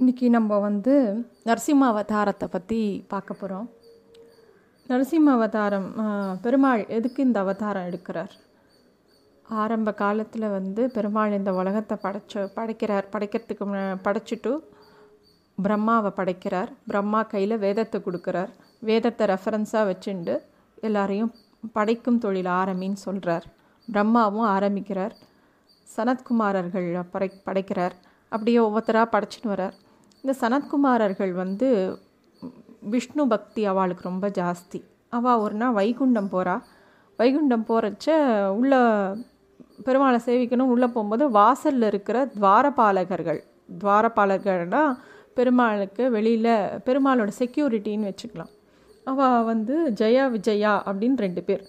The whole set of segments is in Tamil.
இன்றைக்கி நம்ம வந்து நரசிம்ம அவதாரத்தை பற்றி பார்க்க போகிறோம் நரசிம்ம அவதாரம் பெருமாள் எதுக்கு இந்த அவதாரம் எடுக்கிறார்? ஆரம்ப காலத்தில் வந்து பெருமாள் இந்த உலகத்தை படைச்ச படைக்கிறார் படைக்கிறதுக்கு படைச்சிட்டு பிரம்மாவை படைக்கிறார். பிரம்மா கையில் வேதத்தை கொடுக்குறார். வேதத்தை ரெஃபரன்ஸாக வச்சுண்டு எல்லாரையும் படைக்கும் தொழில் ஆரம்பின்னு சொல்கிறார் பிரம்மாவும் ஆரம்பிக்கிறார். சனத்குமாரர்கள் படை படைக்கிறார். அப்படியே ஒவ்வொருத்தராக படைச்சின்னு வரார் இந்த சனத்குமாரர்கள் வந்து விஷ்ணு பக்தி அவளுக்கு ரொம்ப ஜாஸ்தி. அவள் ஒரு நாள் வைகுண்டம் போகிறா வைகுண்டம் போகிறச்ச உள்ள பெருமாளை சேவிக்கணும். உள்ளே போகும்போது வாசலில் இருக்கிற துவாரபாலகர்கள். துவாரபாலகர்னால் பெருமாளுக்கு வெளியில் பெருமாளோட செக்யூரிட்டின்னு வச்சுக்கலாம். அவள் வந்து ஜெயா விஜயா அப்படின்னு ரெண்டு பேர்.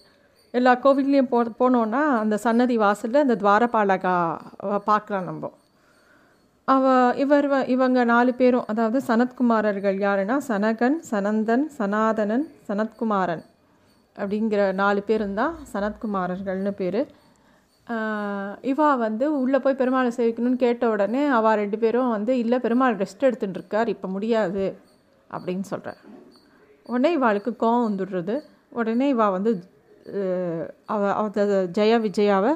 எல்லா கோவில்லையும் போ போனோன்னா அந்த சன்னதி வாசலில் அந்த துவாரபாலகா பார்க்கலாம் நம்ம. அவ இவர் இவங்க நாலு பேரும் அதாவது சனத்குமாரர்கள் யாருன்னா சனகன் சனந்தன் சனாதனன் சனத்குமாரன் அப்படிங்கிற நாலு பேரும் தான் சனத்குமாரர்கள்னு பேர். இவா வந்து உள்ளே போய் பெருமாளை சேவிக்கணும்னு கேட்ட உடனே அவள் ரெண்டு பேரும் வந்து இல்லை பெருமாள் ரெஸ்ட் எடுத்துட்டுருக்கார் இப்போ முடியாது அப்படின்னு சொல்கிறார் உடனே இவாளுக்கு கோவம் வந்துடுறது. உடனே இவா வந்து அவ அவ ஜெயா விஜயாவை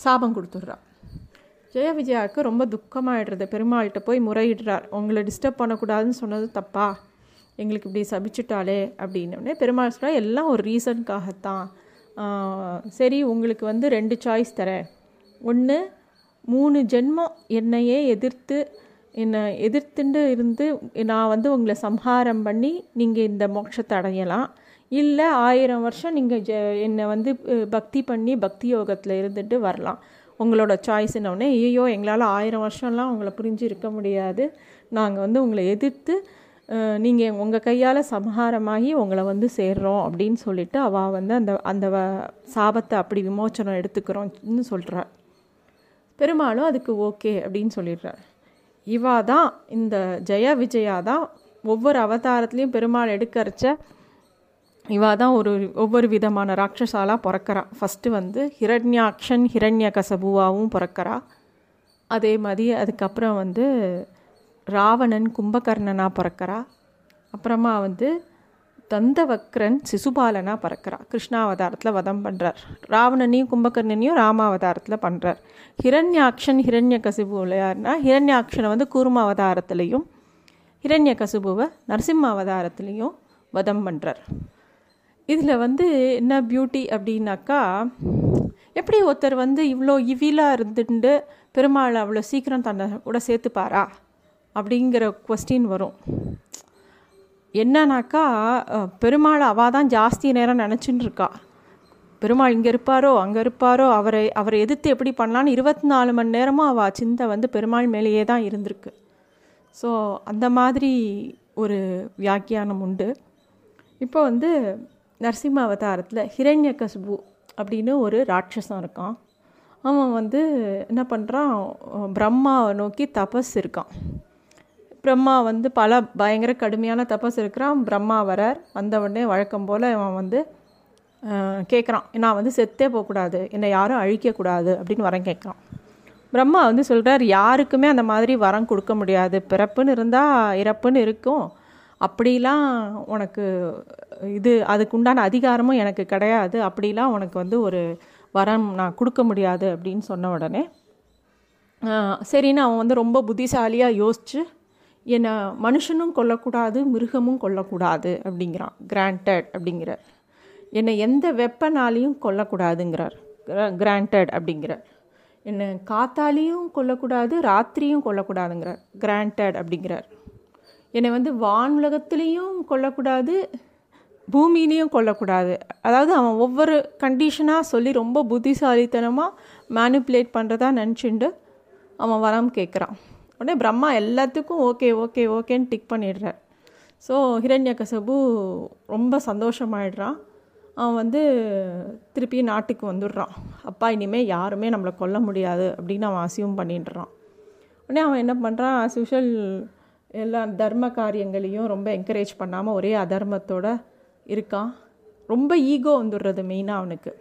சாபம் கொடுத்துட்றான் ஜெய விஜயாவுக்கு ரொம்ப துக்கமாகிடுறது பெருமாள்கிட்ட போய் முறையிடுறார். உங்களை டிஸ்டர்ப் பண்ணக்கூடாதுன்னு சொன்னது தப்பா? எங்களுக்கு இப்படி சபிச்சுட்டாலே அப்படின்னோடனே பெருமாள் சொல்கிறார் எல்லாம் ஒரு ரீசனுக்காகத்தான் சரி உங்களுக்கு வந்து ரெண்டு சாய்ஸ் தரேன். ஒன்று மூணு ஜென்மம் என்னையே எதிர்த்து என்னை எதிர்த்துண்டு இருந்து நான் வந்து உங்களை சம்ஹாரம் பண்ணி நீங்கள் இந்த மோட்சத்தை அடையலாம். இல்லை ஆயிரம் வருஷம் நீங்கள் ஜ என்னை வந்து பக்தி பண்ணி பக்தி யோகத்தில் இருந்துட்டு வரலாம். உங்களோட சாய்ஸ்னோடனே ஐயோ எங்களால் ஆயிரம் வருஷம்லாம் உங்களை புரிஞ்சு இருக்க முடியாது. நாங்கள் வந்து உங்களை எதிர்த்து நீங்கள் உங்கள் கையால் சமஹாரமாகி உங்களை வந்து சேர்றோம். அப்படின்னு சொல்லிட்டு அவள் வந்து அந்த அந்த சாபத்தை அப்படி விமோச்சனம் எடுத்துக்கிறோம்னு சொல்கிறார் பெருமாளும் அதுக்கு ஓகே அப்படின்னு சொல்லிடுறார். இவா தான் இந்த ஜெயா விஜயா தான் ஒவ்வொரு அவதாரத்துலேயும் பெருமாள் எடுக்கறச்ச இவா தான் ஒரு ஒவ்வொரு விதமான ராட்சசாலாக பிறக்கிறா. ஃபஸ்ட்டு வந்து ஹிரண்யாக்ஷன் ஹிரண்ய கசபுவாகவும் பிறக்கிறா. அதே மாதிரி அதுக்கப்புறம் வந்து ராவணன் கும்பகர்ணனாக பிறக்கிறா. அப்புறமா வந்து தந்தவக்ரன் சிசுபாலனாக பிறக்கிறா. கிருஷ்ணாவதாரத்தில் வதம் பண்ணுறார் ராவணனையும் கும்பகர்ணனையும் ராமாவதாரத்தில் பண்ணுறார் ஹிரண்யாக்ஷன் ஹிரண்ய கசிபுவில் யாருன்னா ஹிரண்யாக்ஷனை வந்து கூர்மாவதாரத்துலேயும் ஹிரண்ய கசுபுவை நரசிம்ம அவதாரத்துலேயும் வதம் பண்ணுறார் இதில் வந்து என்ன பியூட்டி அப்படின்னாக்கா எப்படி ஒருத்தர் வந்து இவ்வளோ இவிலாக இருந்துட்டு பெருமாள் அவ்வளோ சீக்கிரம் தன்னை கூட சேர்த்துப்பாரா? அப்படிங்கிற கொஸ்டின் வரும். என்னன்னாக்கா பெருமாள் அவள் தான் ஜாஸ்தி நேரம் நினச்சின்னு இருக்கா. பெருமாள் இங்கே இருப்பாரோ அங்கே இருப்பாரோ அவரை அவரை எதிர்த்து எப்படி பண்ணலான்னு இருபத்தி நாலு மணி நேரமும் அவள் சிந்தை வந்து பெருமாள் மேலேயே தான் இருந்திருக்கு. ஸோ அந்த மாதிரி ஒரு வியாக்கியானம் உண்டு. இப்போ வந்து நரசிம்ம அவதாரத்தில் ஹிரண்ய கசுபு அப்படின்னு ஒரு ராட்சசம் இருக்கான். அவன் வந்து என்ன பண்ணுறான் பிரம்மாவை நோக்கி தபஸ் இருக்கான். பிரம்மா வந்து பல பயங்கர கடுமையான தபஸ் இருக்கிறான். பிரம்மா வரார். வந்தவுடனே வழக்கம் போல் அவன் வந்து கேட்குறான் நான் வந்து செத்தே போகக்கூடாது. என்னை யாரும் அழிக்கக்கூடாது அப்படின்னு வரம் கேட்குறான் பிரம்மா வந்து சொல்கிறார் யாருக்குமே அந்த மாதிரி வரம் கொடுக்க முடியாது. பிறப்புன்னு இருந்தால் இறப்புன்னு இருக்கும். அப்படிலாம் உனக்கு இது அதுக்கு உண்டான அதிகாரமும் எனக்கு கிடையாது. அப்படிலாம் உனக்கு வந்து ஒரு வரம் நான் கொடுக்க முடியாது அப்படின்னு சொன்ன உடனே சரின்னு அவன் வந்து ரொம்ப புத்திசாலியாக யோசித்து என்னை மனுஷனும் கொல்லக்கூடாது மிருகமும் கொல்லக்கூடாது அப்படிங்கிறான். கிராண்டட் அப்படிங்கிறார். என்னை எந்த வெப்பனாலையும் கொல்லக்கூடாதுங்கிறார். கிராண்டட் அப்படிங்கிறார். என்னை காத்தாலையும் கொல்லக்கூடாது ராத்திரியும் கொல்லக்கூடாதுங்கிறார். கிராண்டட் அப்படிங்கிறார். என்னை வந்து வானுலகத்துலேயும் கொல்லக்கூடாது பூமியிலையும் கொல்லக்கூடாது. அதாவது அவன் ஒவ்வொரு கண்டிஷனாக சொல்லி ரொம்ப புத்திசாலித்தனமாக மேனிப்புலேட் பண்ணுறதா நினச்சிண்டு அவன் வரம் கேட்குறான் உடனே பிரம்மா எல்லாத்துக்கும் ஓகே ஓகே ஓகேன்னு டிக் பண்ணிடுறார். ஸோ ஹிரண்ய கசபு ரொம்ப சந்தோஷமாயிடுறான். அவன் வந்து திருப்பி நாட்டுக்கு வந்துடுறான். அப்பா இனிமேல் யாருமே நம்மளை கொல்ல முடியாது அப்படின்னு அவன் அசியூம் பண்ணிடுறான். உடனே அவன் என்ன பண்ணுறான் ஆஸ் யூஷுவல் எல்லா தர்ம காரியங்களையும் ரொம்ப என்கரேஜ் பண்ணாமல் ஒரே அதர்மத்தோட இருக்கான் ரொம்ப ஈகோ வந்துடுறது மெயினாக அவனுக்கு.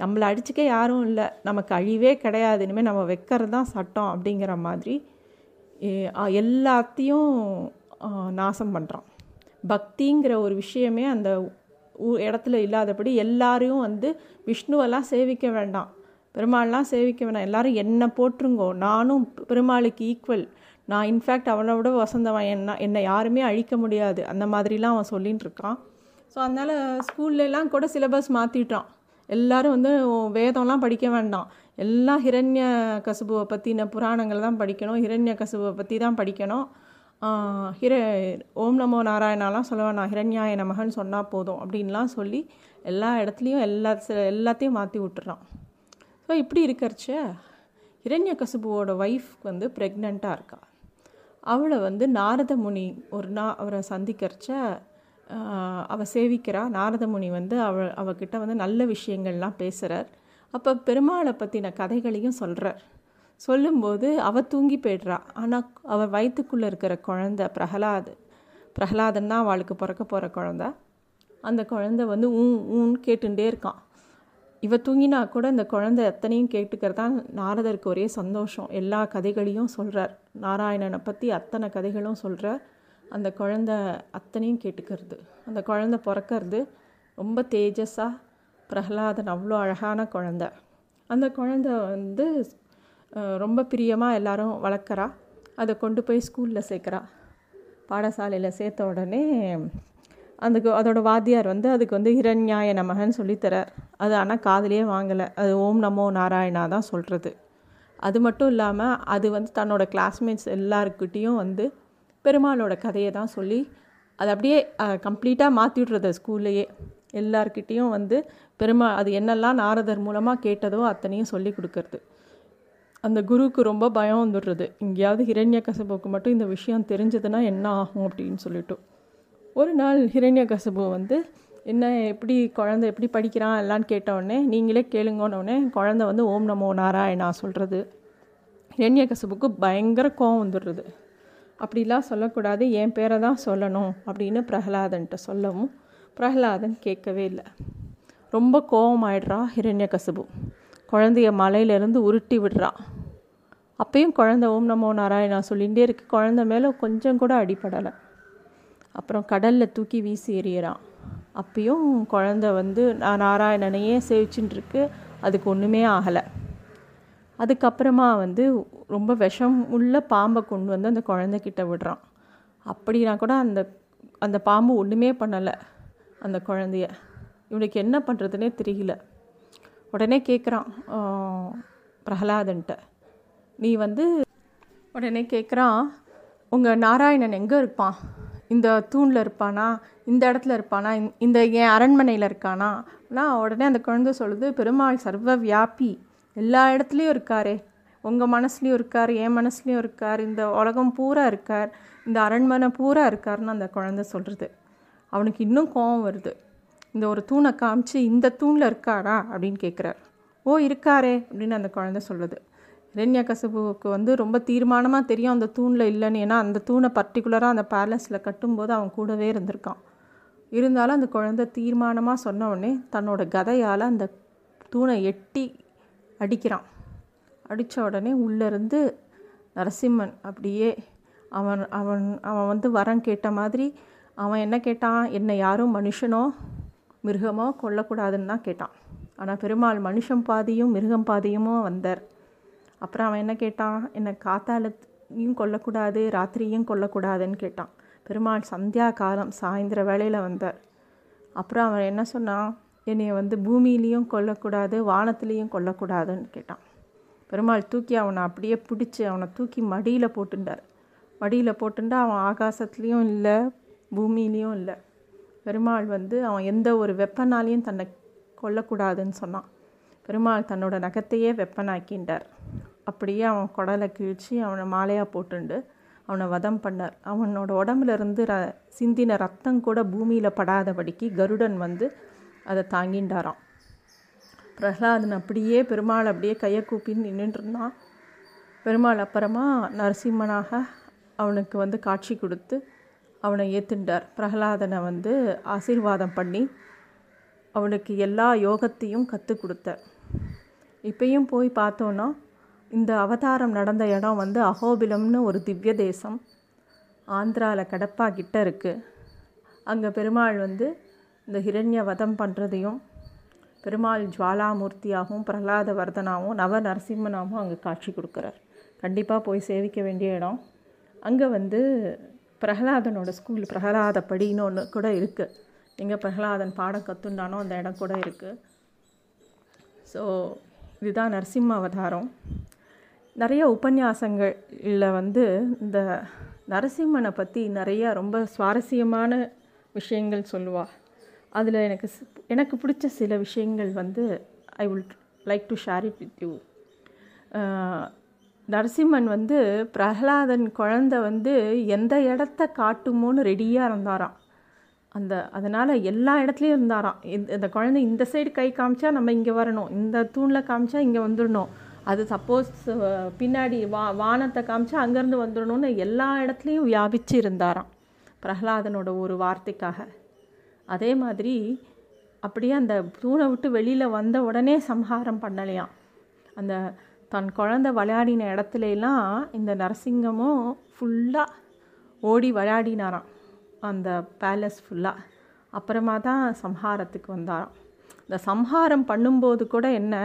நம்மளை அடிச்சுக்க யாரும் இல்லை. நமக்கு அழிவே கிடையாது. இனிமேல் நம்ம வைக்கிறது தான் சட்டம் அப்படிங்கிற மாதிரி எல்லாத்தையும் நாசம் பண்ணுறான் பக்திங்கிற ஒரு விஷயமே அந்த இடத்துல இல்லாதபடி எல்லாரையும் வந்து விஷ்ணுவெல்லாம் சேவிக்க வேண்டாம். பெருமாள்லாம் சேவிக்க வேண்டாம் எல்லாரும் என்னை போட்டுருங்கோ நானும் பெருமாளுக்கு ஈக்குவல் நான் இன்ஃபேக்ட் அவனை விட வசந்தவன் என்ன என்னை யாருமே அழிக்க முடியாது. அந்த மாதிரிலாம் அவன் சொல்லின்னு இருக்கான் ஸோ அதனால் ஸ்கூல்லலாம் கூட சிலபஸ் மாற்றிட்டான் எல்லோரும் வந்து வேதம்லாம் படிக்க வேண்டாம். எல்லாம் ஹிரண்ய கசுபுவை பற்றின புராணங்கள் தான் படிக்கணும். ஹிரண்ய கசுபுவை பற்றி தான் படிக்கணும். ஹிர ஓம் நமோ நாராயணாலாம் சொல்ல வேணாம் ஹிரண்யாய நமகன் சொன்னால் போதும் அப்படின்லாம் சொல்லி எல்லா இடத்துலையும் எல்லா எல்லாத்தையும் மாற்றி விட்டுறான். ஸோ இப்படி இருக்கிறச்ச ஹிரண்ய கசுபுவோட ஒய்ஃப் வந்து ப்ரெக்னெண்ட்டாக இருக்கா? அவளை வந்து நாரதமுனி ஒரு நா அவரை சந்திக்கிறச்ச அவள் சேவிக்கிறா. நாரதமுனி வந்து அவள் அவகிட்ட வந்து நல்ல விஷயங்கள்லாம் பேசுகிறார் அப்போ பெருமாளை பற்றின கதைகளையும் சொல்கிறார் சொல்லும்போது அவள் தூங்கி போய்ட்றா. ஆனால் அவள் வயிற்றுக்குள்ளே இருக்கிற குழந்த பிரகலாது பிரகலாதன் தான் அவளுக்கு பிறக்க போகிற குழந்த. அந்த குழந்த வந்து ஊன் ஊன்னு கேட்டுகிட்டே இருக்கான். இவ தூங்கினா கூட இந்த குழந்தை எத்தனையும் கேட்டுக்கிறதா நாரதருக்கு ஒரே சந்தோஷம். எல்லா கதைகளையும் சொல்கிறார் நாராயணனை பற்றி அத்தனை கதைகளும் சொல்கிறார் அந்த குழந்த அத்தனையும் கேட்டுக்கிறது. அந்த குழந்த பிறக்கிறது ரொம்ப தேஜஸாக பிரகலாதன் அவ்வளோ அழகான குழந்த. அந்த குழந்த வந்து ரொம்ப பிரியமாக எல்லாரும் வளர்க்குறா. அதை கொண்டு போய் ஸ்கூலில் சேர்க்குறா. பாடசாலையில் சேர்த்த உடனே அதுக்கு அதோட வாத்தியார் வந்து அதுக்கு வந்து ஹிரண்யாய நமகன்னு சொல்லித்தரார். அது ஆனால் காதலியே வாங்கலை. அது ஓம் நமோ நாராயணா தான் சொல்கிறது அது மட்டும் இல்லாமல் அது வந்து தன்னோட கிளாஸ்மேட்ஸ் எல்லாருக்கிட்டேயும் வந்து பெருமாளோட கதையை தான் சொல்லி அது அப்படியே கம்ப்ளீட்டாக மாற்றி விட்றது ஸ்கூல்லையே எல்லார்கிட்டேயும் வந்து பெருமா அது என்னெல்லாம் நாரதர் மூலமாக கேட்டதோ அத்தனையும் சொல்லி கொடுக்கறது. அந்த குருவுக்கு ரொம்ப பயம் வந்துடுறது. எங்கேயாவது ஹிரண்ய கசபுக்கு மட்டும் இந்த விஷயம் தெரிஞ்சதுன்னா என்ன ஆகும் அப்படின்னு சொல்லிட்டு. ஒரு நாள் ஹிரண்யகசபு வந்து என்ன எப்படி குழந்தை எப்படி படிக்கிறான் எல்லான்னு கேட்டவுடனே நீங்களே கேளுங்கன்னொடனே குழந்தை வந்து ஓம் நமோ நாராயணா சொல்கிறது ஹிரண்யகசபுக்கு பயங்கர கோவம் வந்துடுறது. அப்படிலாம் சொல்லக்கூடாது என் பேரை தான் சொல்லணும் அப்படின்னு பிரகலாதன்ட்ட சொல்லவும் பிரகலாதன் கேட்கவே இல்லை. ரொம்ப கோபமாயிடுறா ஹிரண்யகசுபு. குழந்தைய மலையிலேருந்து உருட்டி விடுறான் அப்பயும் குழந்த ஓம் நமோ நாராயணா சொல்லிகிட்டே இருக்கு. குழந்த மேலே கொஞ்சம் கூட அடிப்படலை அப்புறம் கடலில் தூக்கி வீசி எறிகிறான் அப்பயும் குழந்த வந்து நான் நாராயணனையே சேவிச்சுட்டுருக்கு அதுக்கு ஒன்றுமே ஆகலை. அதுக்கப்புறமா வந்து ரொம்ப விஷம் உள்ள பாம்பை கொண்டு வந்து அந்த குழந்தைக்கிட்ட விடுறான். அப்படின்னா கூட அந்த அந்த பாம்பு ஒன்றுமே பண்ணலை அந்த குழந்தைய. இவனுக்கு என்ன பண்ணுறதுனே தெரியல. உடனே கேட்குறான் பிரகலாதன்ட்ட. நீ வந்து உடனே கேட்குறான் உங்கள் நாராயணன் எங்கே இருப்பான்? இந்த தூணில் இருப்பானா இந்த இடத்துல இருப்பானா இந்த என் அரண்மனையில் இருக்கானா? நான் உடனே அந்த குழந்தை சொல்லுது பெருமாள் சர்வ வியாபி எல்லா இடத்துலையும் இருக்காரே. உங்கள் மனசுலேயும் இருக்கார் என் மனசுலேயும் இருக்கார். இந்த உலகம் பூரா இருக்கார். இந்த அரண்மனை பூரா இருக்காருன்னு அந்த குழந்தை சொல்கிறது அவனுக்கு இன்னும் கோபம் வருது. இந்த ஒரு தூணை காமிச்சு இந்த தூணில் இருக்காரா? அப்படின்னு கேட்குறார் ஓ இருக்காரே. அப்படின்னு அந்த குழந்தை சொல்லுது. இரண்ய கசபுவுக்கு வந்து ரொம்ப தீர்மானமாக தெரியும் அந்த தூணில் இல்லைன்னு. ஏன்னா அந்த தூணை பர்டிகுலராக அந்த பேலஸில் கட்டும்போது அவன் கூடவே இருந்திருக்கான். இருந்தாலும் அந்த குழந்தை தீர்மானமாக சொன்ன உடனே தன்னோட கதையால் அந்த தூணை எட்டி அடிக்கிறான். அடித்த உடனே உள்ளேருந்து நரசிம்மன் அப்படியே அவன் அவன் அவன் வந்து வரம் கேட்ட மாதிரி அவன் என்ன கேட்டான்? என்னை யாரும் மனுஷனோ மிருகமோ கொல்லக்கூடாதுன்னு தான் கேட்டான். ஆனால் பெருமாள் மனுஷன் பாதியும் மிருகம் பாதியுமோ வந்தார்? அப்புறம் அவன் என்ன கேட்டான்? என்னை காத்தாலத்தையும் கொல்லக்கூடாது ராத்திரியும் கொல்லக்கூடாதுன்னு கேட்டான். பெருமாள் சந்தியா காலம் சாயந்தர வேளையில் வந்தார். அப்புறம் அவன் என்ன சொன்னான்? என்னைய வந்து பூமியிலையும் கொல்லக்கூடாது வானத்துலேயும் கொல்லக்கூடாதுன்னு கேட்டான். பெருமாள் தூக்கி அவனை அப்படியே பிடிச்சி அவனை தூக்கி மடியில் போட்டுண்டார். மடியில் போட்டுண்டா அவன் ஆகாசத்துலேயும் இல்லை பூமியிலையும் இல்லை. பெருமாள் வந்து அவன் எந்த ஒரு வெப்பனாலையும் தன்னை கொல்லக்கூடாதுன்னு சொன்னான். பெருமாள் தன்னோட நகத்தையே வெப்பனாக்கின்றார். அப்படியே அவன் குடலை கிழித்து அவனை மாலையாக போட்டுண்டு அவனை வதம் பண்ணார். அவனோட உடம்புலேருந்து ர சிந்தின ரத்தம் கூட பூமியில் படாதபடிக்கு கருடன் வந்து அதை தாங்கிண்டாராம். பிரகலாதன் அப்படியே பெருமாள் அப்படியே கையை கூப்பின்னு நின்றுருந்தான் பெருமாள் அப்புறமா நரசிம்மனாக அவனுக்கு வந்து காட்சி கொடுத்து அவனை ஏற்றுண்டார் பிரகலாதனை வந்து ஆசீர்வாதம் பண்ணி அவனுக்கு எல்லா யோகத்தையும் கற்றுக் கொடுத்தார். இப்பையும் போய் பார்த்தோன்னா இந்த அவதாரம் நடந்த இடம் வந்து அகோபிலம்னு ஒரு திவ்ய தேசம். ஆந்திராவில் கடப்பா கிட்ட இருக்குது அங்கே பெருமாள் வந்து இந்த ஹிரண்ய வதம் பண்ணுறதையும் பெருமாள் ஜுவாலாமூர்த்தியாகவும் பிரகலாத வர்தனாகவும் நவ நரசிம்மனாகவும் அங்கே காட்சி கொடுக்குறார். கண்டிப்பாக போய் சேவிக்க வேண்டிய இடம். அங்கே வந்து பிரகலாதனோட ஸ்கூல் பிரகலாத படின்னு ஒன்று கூட இருக்குது எங்கே பிரகலாதன் பாடம் கற்றுண்டானோ அந்த இடம் கூட இருக்குது ஸோ இதுதான் நரசிம்ம அவதாரம். நிறைய உபன்யாசங்களில் வந்து இந்த நரசிம்மனை பற்றி நிறைய ரொம்ப சுவாரஸ்யமான விஷயங்கள் சொல்லுவாள் அதில் எனக்கு எனக்கு பிடிச்ச சில விஷயங்கள் வந்து I will like to share it with you Narasimhan வந்து பிரகலாதன் குழந்த வந்து எந்த இடத்த காட்டுமோன்னு ரெடியாக இருந்தாராம். அந்த அதனால் எல்லா இடத்துலையும் இருந்தாராம். இந்த குழந்தை இந்த சைடு கை காமிச்சா நம்ம இங்கே வரணும். இந்த தூணில் காமிச்சா இங்கே வந்துடணும். அது சப்போஸ் பின்னாடி வா வானத்தை காமிச்சு அங்கேருந்து வந்துடணும்னு எல்லா இடத்துலையும் வியாபிச்சு இருந்தாராம் பிரகலாதனோட ஒரு வார்த்தைக்காக. அதே மாதிரி அப்படியே அந்த தூணை விட்டு வெளியில் வந்த உடனே சம்ஹாரம் பண்ணலையாம். அந்த தன் குழந்த விளையாடின இடத்துலலாம் இந்த நரசிங்கமும் ஃபுல்லாக ஓடி விளையாடினாராம். அந்த பேலஸ் ஃபுல்லாக அப்புறமா தான் சம்ஹாரத்துக்கு வந்தாராம். இந்த சம்ஹாரம் பண்ணும்போது கூட என்ன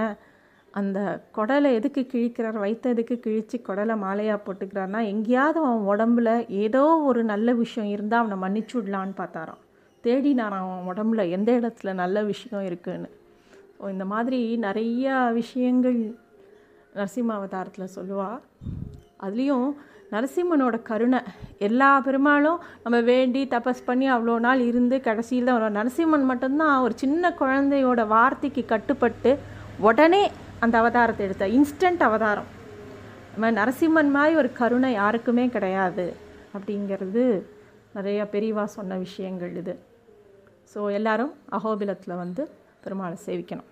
அந்த குடலை எதுக்கு கிழிக்கிறார்? வயிற்று எதுக்கு கிழித்து குடலை மாலையாக போட்டுக்கிறான்னா எங்கேயாவது அவன் உடம்புல ஏதோ ஒரு நல்ல விஷயம் இருந்தால் அவனை மன்னிச்சு விடலான்னு பார்த்தாராம். தேடினாராம் அவன் உடம்புல எந்த இடத்துல நல்ல விஷயம் இருக்குன்னு. ஸோ இந்த மாதிரி நிறையா விஷயங்கள் நரசிம்ம அவதாரத்தில் சொல்லுவாள் அதுலேயும் நரசிம்மனோட கருணை எல்லா பெருமாளும் நம்ம வேண்டி தபஸ் பண்ணி அவ்வளோ நாள் இருந்து கடைசியில் தான் வரும் நரசிம்மன் மட்டும்தான் ஒரு சின்ன குழந்தையோட வார்த்தைக்கு கட்டுப்பட்டு உடனே அந்த அவதாரத்தை எடுத்த. இன்ஸ்டன்ட் அவதாரம். நம்ம நரசிம்மன் மாதிரி ஒரு கருணை யாருக்குமே கிடையாது அப்படிங்கிறது நிறையா பெரியவா சொன்ன விஷயங்கள் இது. ஸோ எல்லோரும் அகோபிலத்தில் வந்து பெருமாளை சேவிக்கணும்.